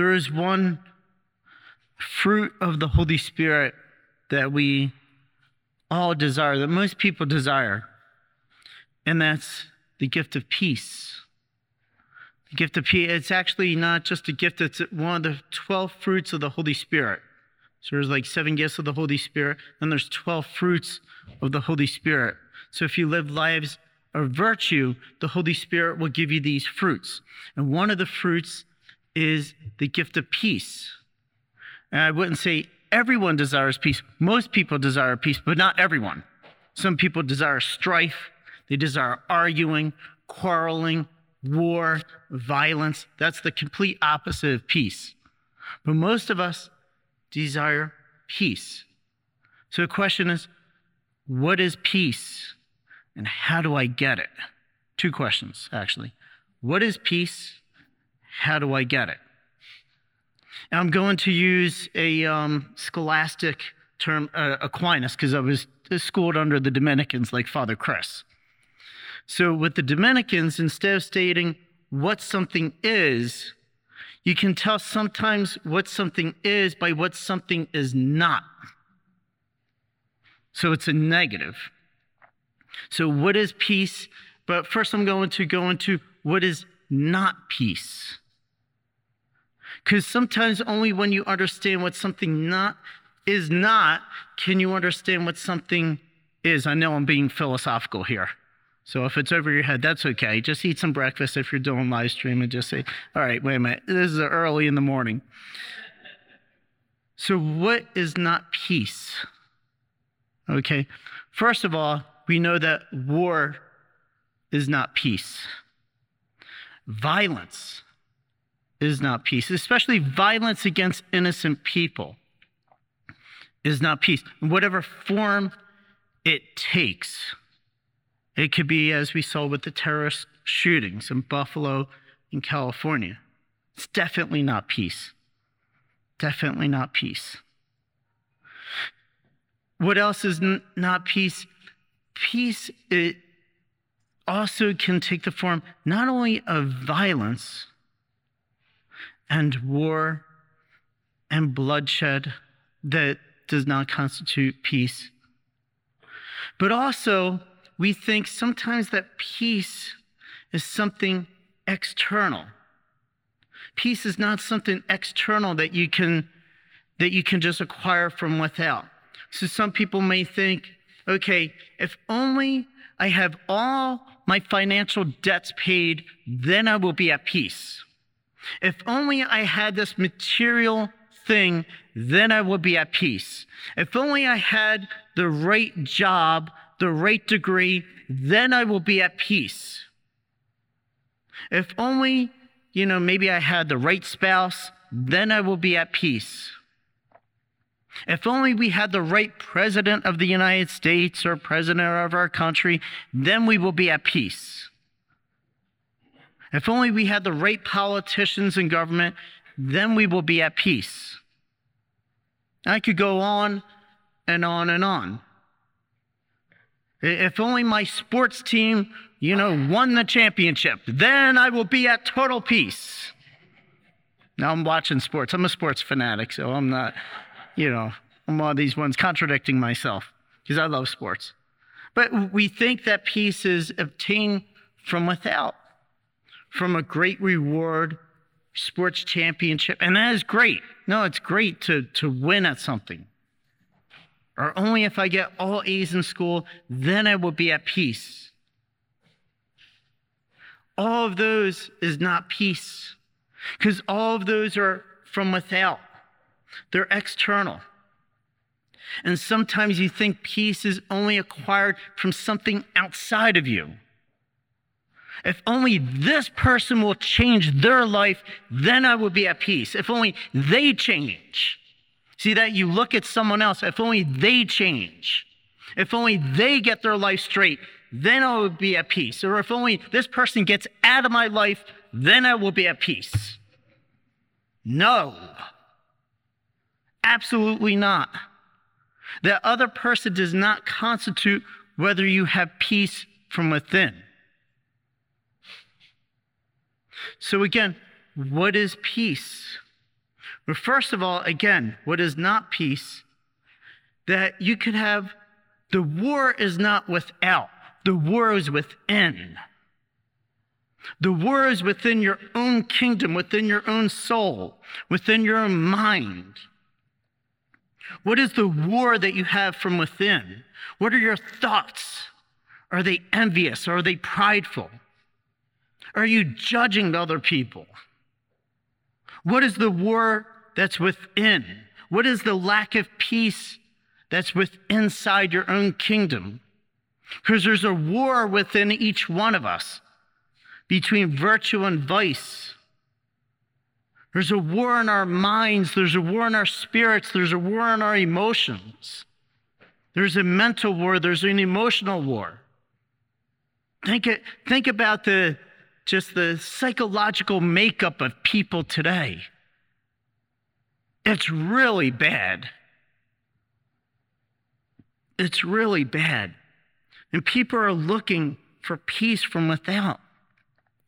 there is one fruit of the Holy Spirit that we all desire, that most people desire, and that's the gift of peace. The gift of peace, it's actually not just a gift, it's one of the 12 fruits of the Holy Spirit. So there's like seven gifts of the Holy Spirit, and there's 12 fruits of the Holy Spirit. So if you live lives of virtue, the Holy Spirit will give you these fruits. And one of the fruits is the gift of peace. And I wouldn't say everyone desires peace. Most people desire peace, but not everyone. Some people desire strife, they desire arguing, quarreling, war, violence. That's the complete opposite of peace. But most of us desire peace. So the question is what is peace and how do I get it? Two questions, actually. What is peace? How do I get it? And I'm going to use a um, scholastic term, uh, Aquinas, because I was schooled under the Dominicans like Father Chris. So with the Dominicans, instead of stating what something is, you can tell sometimes what something is by what something is not. So it's a negative. So, what is peace? But first, I'm going to go into what is not peace. Because sometimes only when you understand what something not is not can you understand what something is. I know I'm being philosophical here. So if it's over your head, that's okay. Just eat some breakfast if you're doing live stream and just say, all right, wait a minute, this is early in the morning. So, what is not peace? Okay, first of all, we know that war is not peace. Violence is not peace, especially violence against innocent people is not peace. Whatever form it takes. It could be, as we saw with the terrorist shootings in Buffalo in California. It's definitely not peace. Definitely not peace. What else is n- not peace? Peace it also can take the form not only of violence and war and bloodshed that does not constitute peace, but also we think sometimes that peace is something external. Peace is not something external that you can that you can just acquire from without. So some people may think, okay, if only I have all my financial debts paid, then I will be at peace. If only I had this material thing, then I would be at peace. If only I had the right job, the right degree, then I will be at peace. If only, you know, maybe I had the right spouse, then I will be at peace. If only we had the right president of the United States or president of our country, then we will be at peace. If only we had the right politicians in government, then we will be at peace. I could go on and on and on. If only my sports team, you know, won the championship, then I will be at total peace. Now I'm watching sports. I'm a sports fanatic, so I'm not you know, I'm one of these ones contradicting myself because I love sports. But we think that peace is obtained from without, from a great reward, sports championship. And that is great. No, it's great to, to win at something. Or only if I get all A's in school, then I will be at peace. All of those is not peace because all of those are from without. They're external. And sometimes you think peace is only acquired from something outside of you. If only this person will change their life, then I will be at peace. If only they change. See that? You look at someone else, if only they change. If only they get their life straight, then I will be at peace. Or if only this person gets out of my life, then I will be at peace. No. Absolutely not. That other person does not constitute whether you have peace from within. So, again, what is peace? Well, first of all, again, what is not peace? That you could have the war is not without, the war is within. The war is within your own kingdom, within your own soul, within your own mind. What is the war that you have from within? What are your thoughts? Are they envious? Are they prideful? Are you judging other people? What is the war that's within? What is the lack of peace that's inside your own kingdom? Because there's a war within each one of us between virtue and vice. There's a war in our minds, there's a war in our spirits, there's a war in our emotions. There's a mental war, there's an emotional war. Think, it, think about the, just the psychological makeup of people today. It's really bad. It's really bad. And people are looking for peace from without.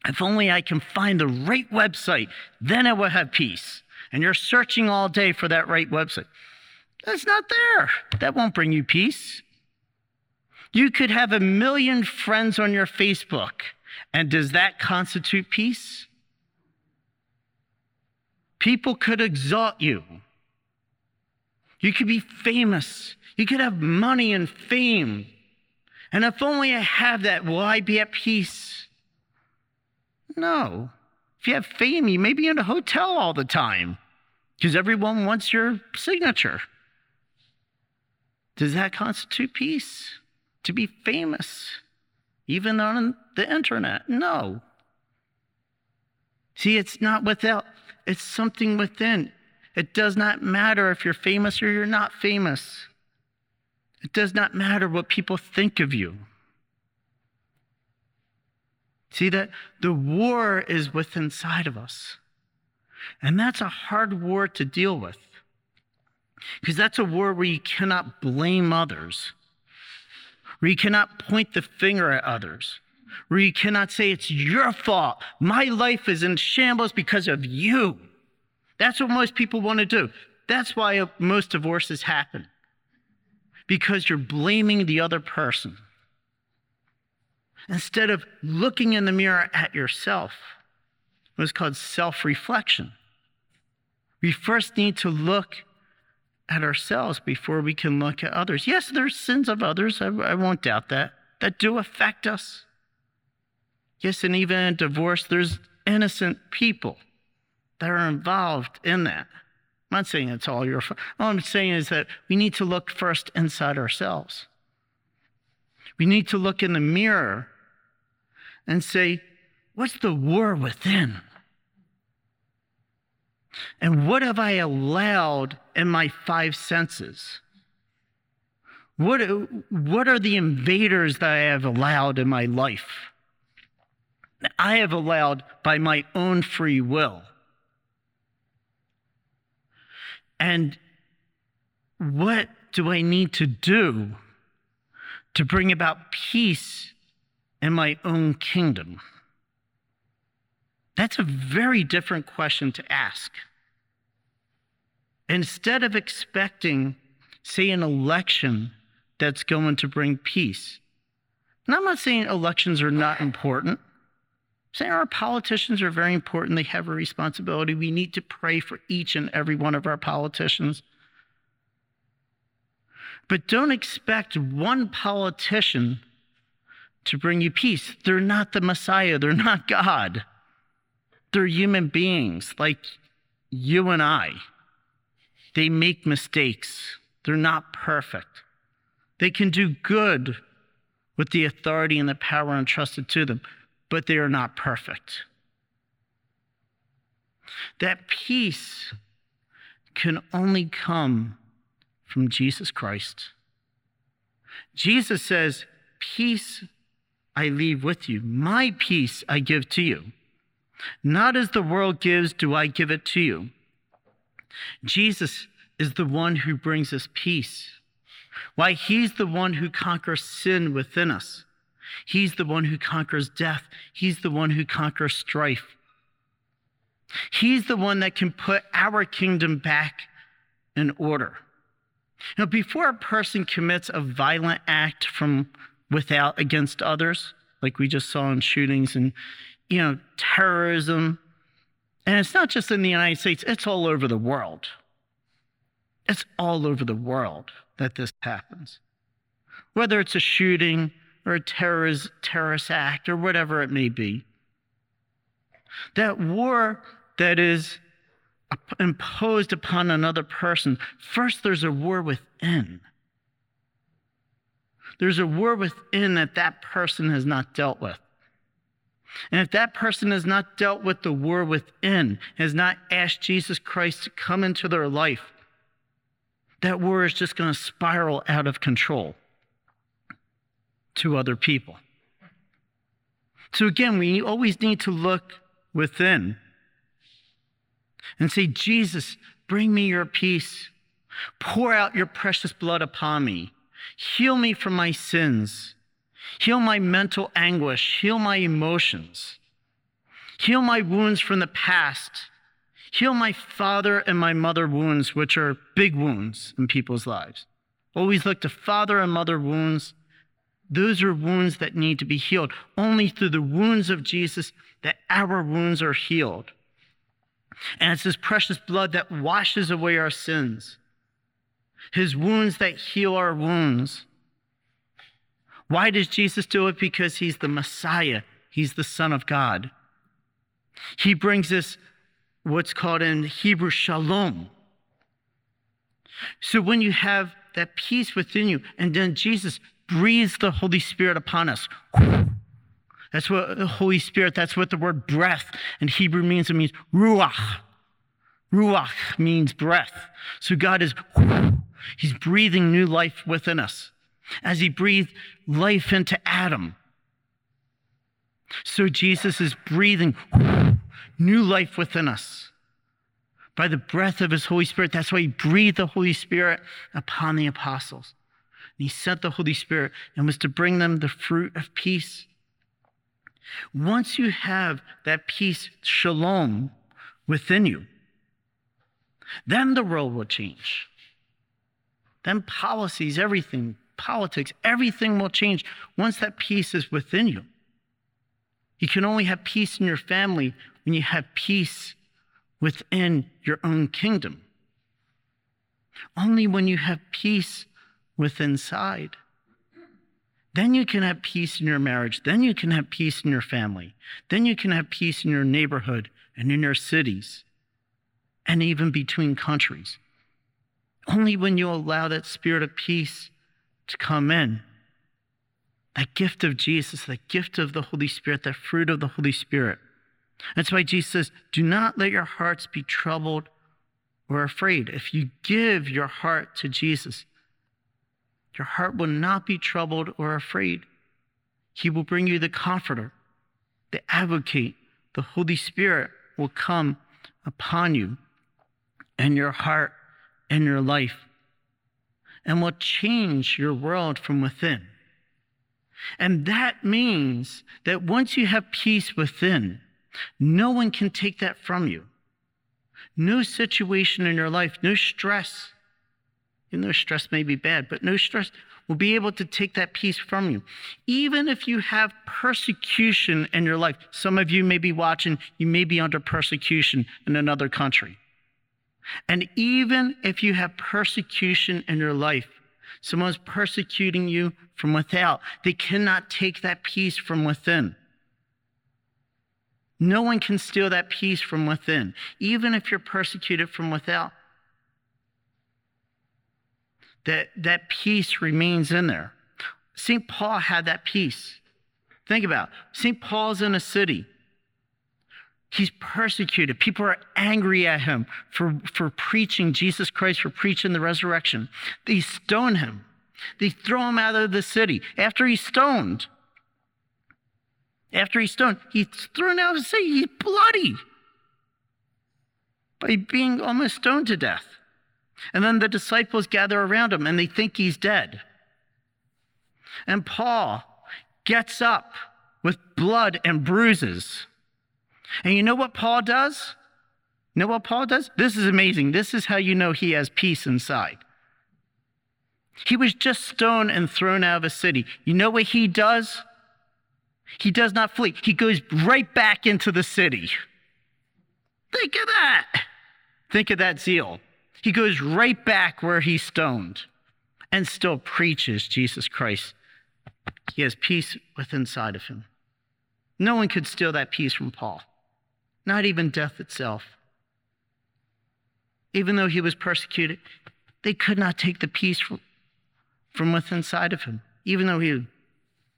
If only I can find the right website, then I will have peace. And you're searching all day for that right website. That's not there. That won't bring you peace. You could have a million friends on your Facebook, and does that constitute peace? People could exalt you. You could be famous. You could have money and fame. And if only I have that, will I be at peace? No. If you have fame, you may be in a hotel all the time because everyone wants your signature. Does that constitute peace? To be famous, even on the internet? No. See, it's not without, it's something within. It does not matter if you're famous or you're not famous. It does not matter what people think of you. See that the war is within inside of us. And that's a hard war to deal with. Because that's a war where you cannot blame others, where you cannot point the finger at others, where you cannot say, It's your fault. My life is in shambles because of you. That's what most people want to do. That's why most divorces happen, because you're blaming the other person instead of looking in the mirror at yourself. It was called self reflection. We first need to look at ourselves before we can look at others. Yes, there's sins of others, I, I won't doubt that, that do affect us. Yes, and even in divorce, there's innocent people that are involved in that. I'm not saying it's all your fault. All I'm saying is that we need to look first inside ourselves. We need to look in the mirror and say, What's the war within? And what have I allowed in my five senses? What, what are the invaders that I have allowed in my life? I have allowed by my own free will. And what do I need to do to bring about peace in my own kingdom? That's a very different question to ask. Instead of expecting, say, an election that's going to bring peace, and I'm not saying elections are not important. I'm saying our politicians are very important. They have a responsibility. We need to pray for each and every one of our politicians. But don't expect one politician to bring you peace. They're not the Messiah, they're not God. They're human beings like you and I. They make mistakes, they're not perfect. They can do good with the authority and the power entrusted to them, but they are not perfect. That peace can only come from Jesus Christ. Jesus says, Peace I leave with you. My peace I give to you. Not as the world gives, do I give it to you. Jesus is the one who brings us peace. Why? He's the one who conquers sin within us. He's the one who conquers death. He's the one who conquers strife. He's the one that can put our kingdom back in order. Now, before a person commits a violent act from without against others, like we just saw in shootings and, you know, terrorism, and it's not just in the United States, it's all over the world. It's all over the world that this happens. Whether it's a shooting or a terrorist, terrorist act or whatever it may be. That war that is imposed upon another person, first there's a war within. There's a war within that that person has not dealt with. And if that person has not dealt with the war within, has not asked Jesus Christ to come into their life, that war is just going to spiral out of control to other people. So again, we always need to look within and say, Jesus, bring me your peace. Pour out your precious blood upon me. Heal me from my sins. Heal my mental anguish. Heal my emotions. Heal my wounds from the past. Heal my father and my mother wounds, which are big wounds in people's lives. Always look to father and mother wounds. Those are wounds that need to be healed. Only through the wounds of Jesus that our wounds are healed. And it's his precious blood that washes away our sins, his wounds that heal our wounds. Why does Jesus do it? Because he's the Messiah, he's the Son of God. He brings us what's called in Hebrew shalom. So when you have that peace within you, and then Jesus breathes the Holy Spirit upon us. That's what the Holy Spirit, that's what the word breath in Hebrew means. It means ruach. Ruach means breath. So God is, He's breathing new life within us as He breathed life into Adam. So Jesus is breathing new life within us by the breath of His Holy Spirit. That's why He breathed the Holy Spirit upon the apostles. And He sent the Holy Spirit and was to bring them the fruit of peace. Once you have that peace, shalom, within you, then the world will change. Then policies, everything, politics, everything will change once that peace is within you. You can only have peace in your family when you have peace within your own kingdom. Only when you have peace within inside. Then you can have peace in your marriage. Then you can have peace in your family. Then you can have peace in your neighborhood and in your cities and even between countries. Only when you allow that spirit of peace to come in, that gift of Jesus, that gift of the Holy Spirit, that fruit of the Holy Spirit. That's why Jesus says, Do not let your hearts be troubled or afraid. If you give your heart to Jesus, your heart will not be troubled or afraid. He will bring you the comforter, the advocate, the Holy Spirit will come upon you and your heart and your life and will change your world from within. And that means that once you have peace within, no one can take that from you. No situation in your life, no stress, you know, stress may be bad, but no stress will be able to take that peace from you. Even if you have persecution in your life, some of you may be watching, you may be under persecution in another country. And even if you have persecution in your life, someone's persecuting you from without, they cannot take that peace from within. No one can steal that peace from within, even if you're persecuted from without that that peace remains in there. St. Paul had that peace. Think about it. St. Paul's in a city. He's persecuted. People are angry at him for, for preaching Jesus Christ, for preaching the resurrection. They stone him. They throw him out of the city. After he's stoned, after he's stoned, he's thrown out of the city. He's bloody by being almost stoned to death. And then the disciples gather around him and they think he's dead. And Paul gets up with blood and bruises. And you know what Paul does? know what Paul does? This is amazing. This is how you know he has peace inside. He was just stoned and thrown out of a city. You know what he does? He does not flee. He goes right back into the city. Think of that. Think of that zeal. He goes right back where he's stoned and still preaches Jesus Christ. He has peace within inside of him. No one could steal that peace from Paul, not even death itself. Even though he was persecuted, they could not take the peace from, within inside of him. Even though he was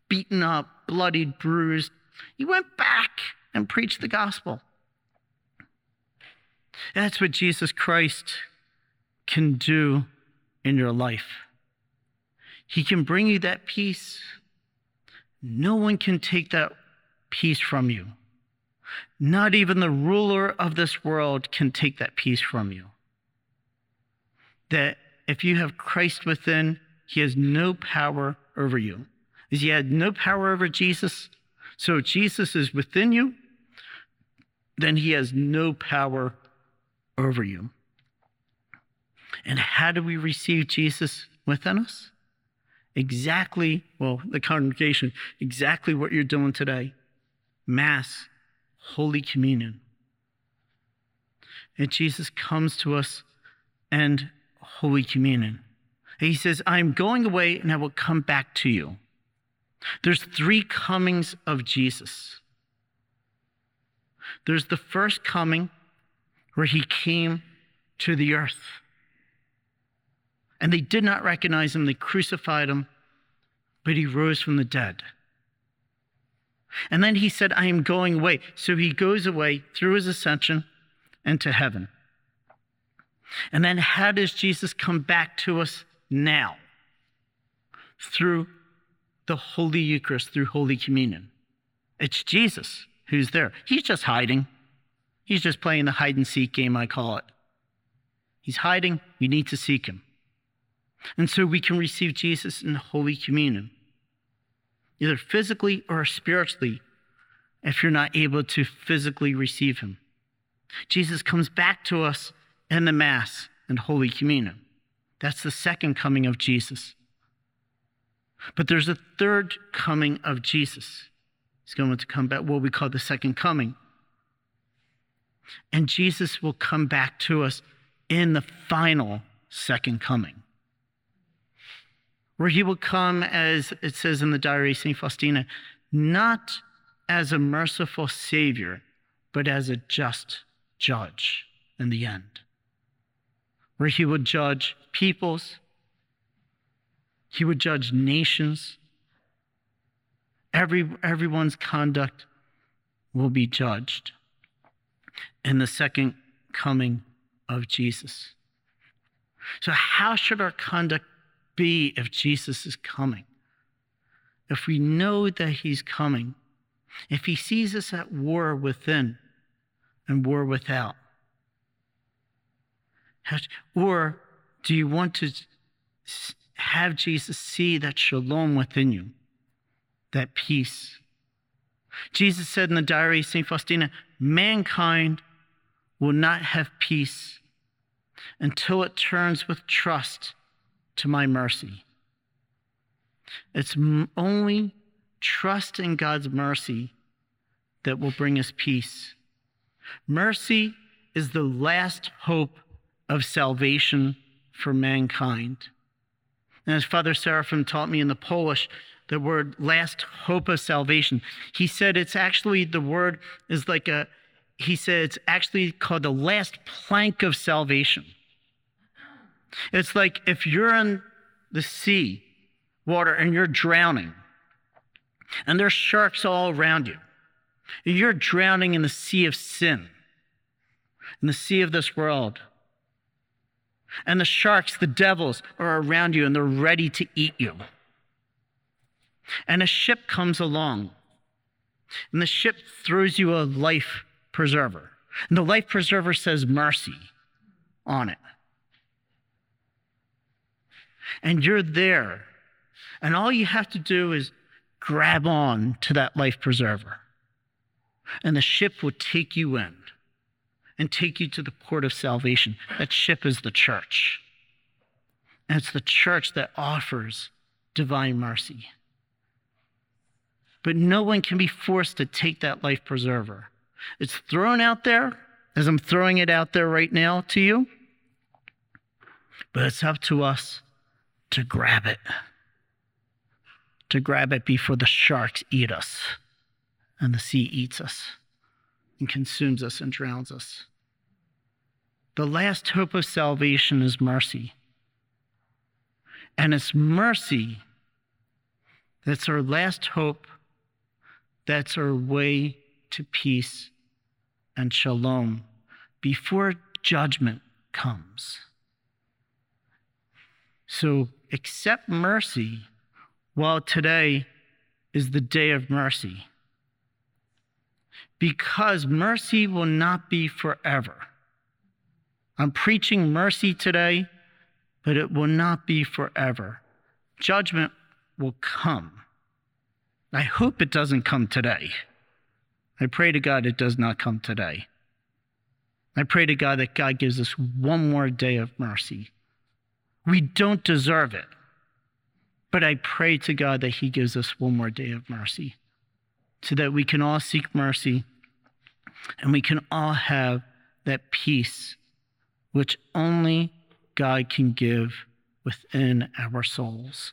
beaten up, bloodied, bruised, he went back and preached the gospel. That's what Jesus Christ can do in your life. He can bring you that peace. No one can take that peace from you. Not even the ruler of this world can take that peace from you. That if you have Christ within, he has no power over you. He had no power over Jesus, so if Jesus is within you, then he has no power over you. And how do we receive Jesus within us? Exactly, well, the congregation, exactly what you're doing today Mass, Holy Communion. And Jesus comes to us and Holy Communion. And he says, I'm going away and I will come back to you. There's three comings of Jesus. There's the first coming where he came to the earth. And they did not recognize him, they crucified him, but he rose from the dead. And then he said, I am going away. So he goes away through his ascension into heaven. And then how does Jesus come back to us now? Through the Holy Eucharist, through Holy Communion. It's Jesus who's there. He's just hiding. He's just playing the hide and seek game, I call it. He's hiding. You need to seek him. And so we can receive Jesus in Holy Communion, either physically or spiritually, if you're not able to physically receive him. Jesus comes back to us in the Mass and Holy Communion. That's the second coming of Jesus. But there's a third coming of Jesus. He's going to come back, what we call the second coming. And Jesus will come back to us in the final second coming, where he will come, as it says in the diary of St. Faustina, not as a merciful Savior, but as a just judge in the end, where he would judge peoples, he would judge nations. Every, everyone's conduct will be judged in the second coming of Jesus. So, how should our conduct be if Jesus is coming? If we know that he's coming, if he sees us at war within and war without, or do you want to have Jesus see that shalom within you, that peace? Jesus said in the diary of St. Faustina, mankind will not have peace until it turns with trust to my mercy. It's only trust in God's mercy that will bring us peace. Mercy is the last hope of salvation for mankind. And as Father Seraphim taught me in the Polish, the word last hope of salvation, he said it's actually the word is like a he said it's actually called the last plank of salvation. It's like if you're in the sea, water, and you're drowning, and there's sharks all around you. You're drowning in the sea of sin, in the sea of this world. And the sharks, the devils, are around you and they're ready to eat you. And a ship comes along, and the ship throws you a life preserver. And the life preserver says mercy on it. And you're there. And all you have to do is grab on to that life preserver. And the ship will take you in. and take you to the port of salvation. That ship is the church. And it's the church that offers divine mercy. But no one can be forced to take that life preserver. It's thrown out there as I'm throwing it out there right now to you. But it's up to us to grab it. To grab it before the sharks eat us and the sea eats us and consumes us and drowns us. The last hope of salvation is mercy. And it's mercy that's our last hope, that's our way to peace and shalom before judgment comes. So accept mercy while today is the day of mercy. Because mercy will not be forever. I'm preaching mercy today, but it will not be forever. Judgment will come. I hope it doesn't come today. I pray to God it does not come today. I pray to God that God gives us one more day of mercy. We don't deserve it, but I pray to God that He gives us one more day of mercy so that we can all seek mercy and we can all have that peace which only God can give within our souls.